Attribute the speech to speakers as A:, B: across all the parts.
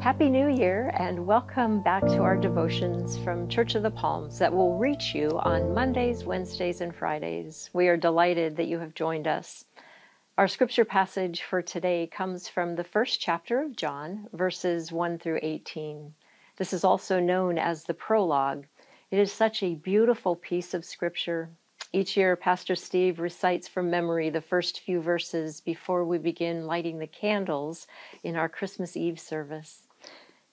A: Happy New Year and welcome back to our devotions from Church of the Palms that will reach you on Mondays, Wednesdays, and Fridays. We are delighted that you have joined us. Our scripture passage for today comes from the first chapter of John, verses 1 through 18. This is also known as the prologue. It is such a beautiful piece of scripture. Each year, Pastor Steve recites from memory the first few verses before we begin lighting the candles in our Christmas Eve service.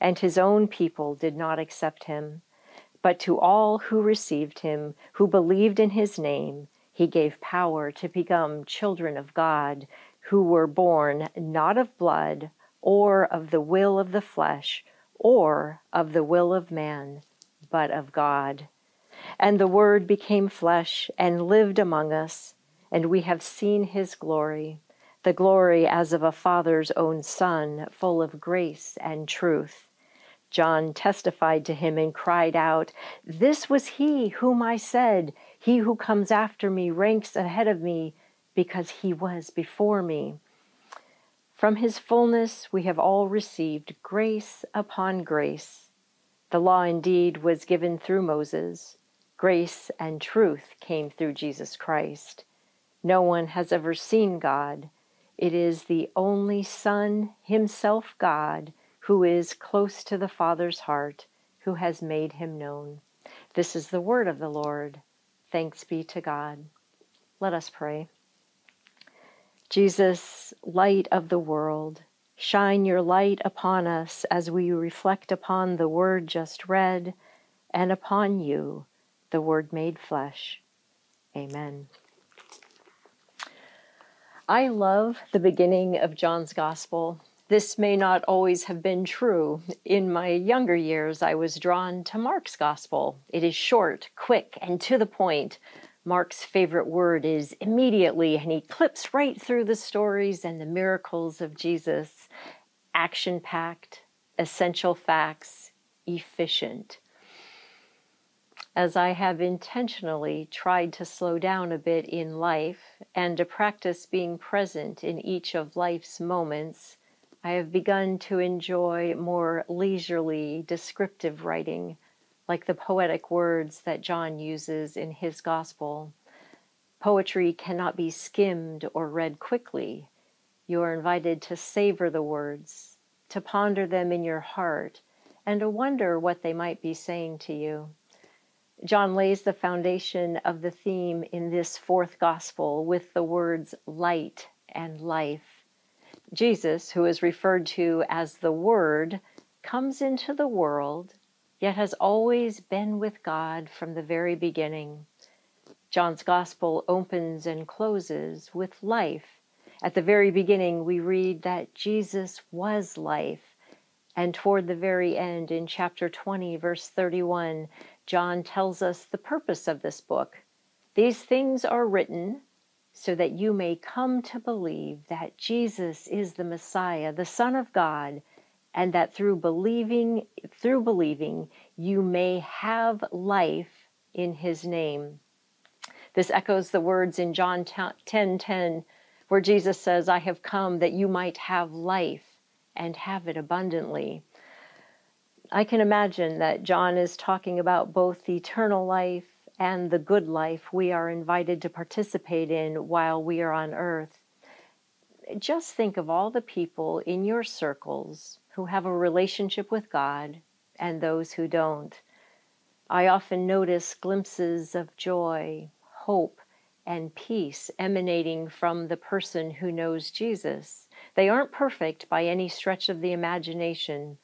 A: and his own people did not accept him. But to all who received him, who believed in his name, he gave power to become children of God, who were born not of blood, or of the will of the flesh, or of the will of man, but of God. And the Word became flesh and lived among us, and we have seen his glory, the glory as of a Father's own Son, full of grace and truth. John testified to him and cried out, This was he whom I said, He who comes after me ranks ahead of me, because he was before me. From his fullness we have all received grace upon grace. The law indeed was given through Moses Grace and truth came through Jesus Christ. No one has ever seen God. It is the only Son, Himself God, who is close to the Father's heart, who has made Him known. This is the word of the Lord. Thanks be to God. Let us pray. Jesus, light of the world, shine your light upon us as we reflect upon the word just read and upon you the Word made flesh. Amen. I love the beginning of John's Gospel. This may not always have been true. In my younger years, I was drawn to Mark's Gospel. It is short, quick, and to the point. Mark's favorite word is immediately, and he clips right through the stories and the miracles of Jesus. Action packed, essential facts, efficient as I have intentionally tried to slow down a bit in life and to practice being present in each of life's moments, I have begun to enjoy more leisurely descriptive writing, like the poetic words that John uses in his Gospel. Poetry cannot be skimmed or read quickly. You are invited to savor the words, to ponder them in your heart, and to wonder what they might be saying to you. John lays the foundation of the theme in this fourth gospel with the words light and life. Jesus, who is referred to as the Word, comes into the world, yet has always been with God from the very beginning. John's gospel opens and closes with life. At the very beginning, we read that Jesus was life. And toward the very end, in chapter 20, verse 31, John tells us the purpose of this book. These things are written so that you may come to believe that Jesus is the Messiah, the Son of God, and that through believing through believing you may have life in his name. This echoes the words in John 10:10 10, where Jesus says, "I have come that you might have life and have it abundantly." I can imagine that John is talking about both the eternal life and the good life we are invited to participate in while we are on earth. Just think of all the people in your circles who have a relationship with God, and those who don't. I often notice glimpses of joy, hope, and peace emanating from the person who knows Jesus. They aren't perfect by any stretch of the imagination,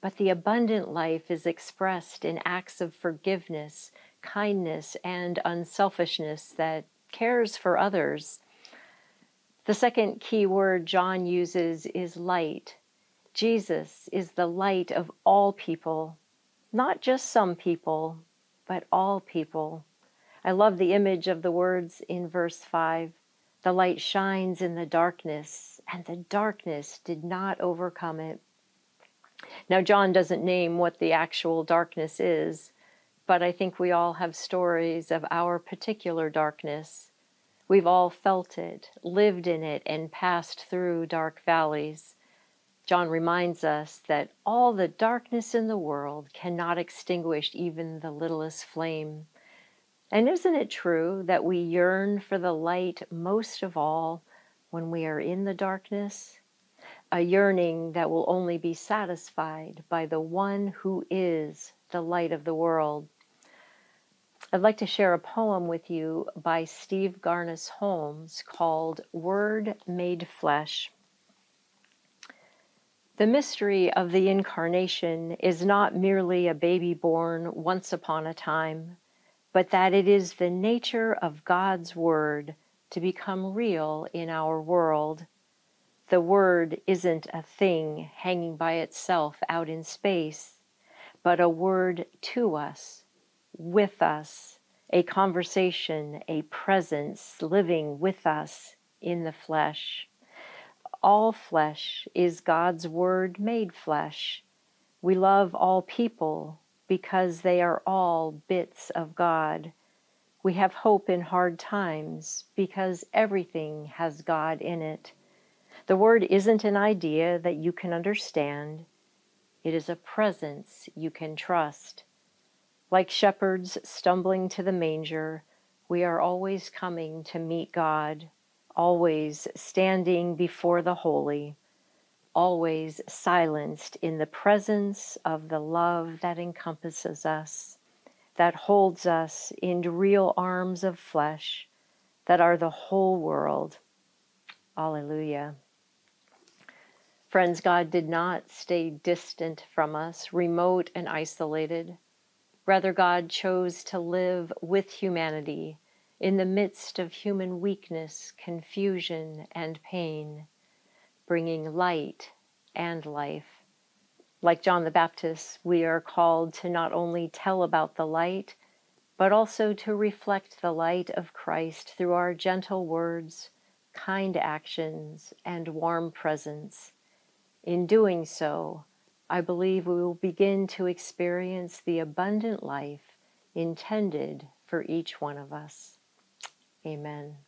A: but the abundant life is expressed in acts of forgiveness, kindness, and unselfishness that cares for others. The second key word John uses is light. Jesus is the light of all people, not just some people, but all people. I love the image of the words in verse 5 The light shines in the darkness, and the darkness did not overcome it. Now, John doesn't name what the actual darkness is, but I think we all have stories of our particular darkness. We've all felt it, lived in it, and passed through dark valleys. John reminds us that all the darkness in the world cannot extinguish even the littlest flame. And isn't it true that we yearn for the light most of all when we are in the darkness? A yearning that will only be satisfied by the one who is the light of the world. I'd like to share a poem with you by Steve Garnaas-Holmes called Word Made Flesh. The mystery of the Incarnation is not merely a baby born once upon a time, but that it is the nature of God's Word to become real in our world. The Word isn't a thing hanging by itself out in space, but a word to us with us, a conversation, a presence living with us in the flesh. All flesh is God's Word made flesh. We love all people because they are all bits of God. We have hope in hard times because everything has God in it. The Word isn't an idea that you can understand, it is a presence you can trust. Like shepherds stumbling to the manger, we are always coming to meet God, always standing before the holy, always silenced in the presence of the love that encompasses us, that holds us in real arms of flesh, that are the whole world. Alleluia. Friends, God did not stay distant from us, remote and isolated. Rather, God chose to live with humanity in the midst of human weakness, confusion, and pain, bringing light and life. Like John the Baptist, we are called to not only tell about the light, but also to reflect the light of Christ through our gentle words, kind actions, and warm presence. In doing so, I believe we will begin to experience the abundant life intended for each one of us. Amen.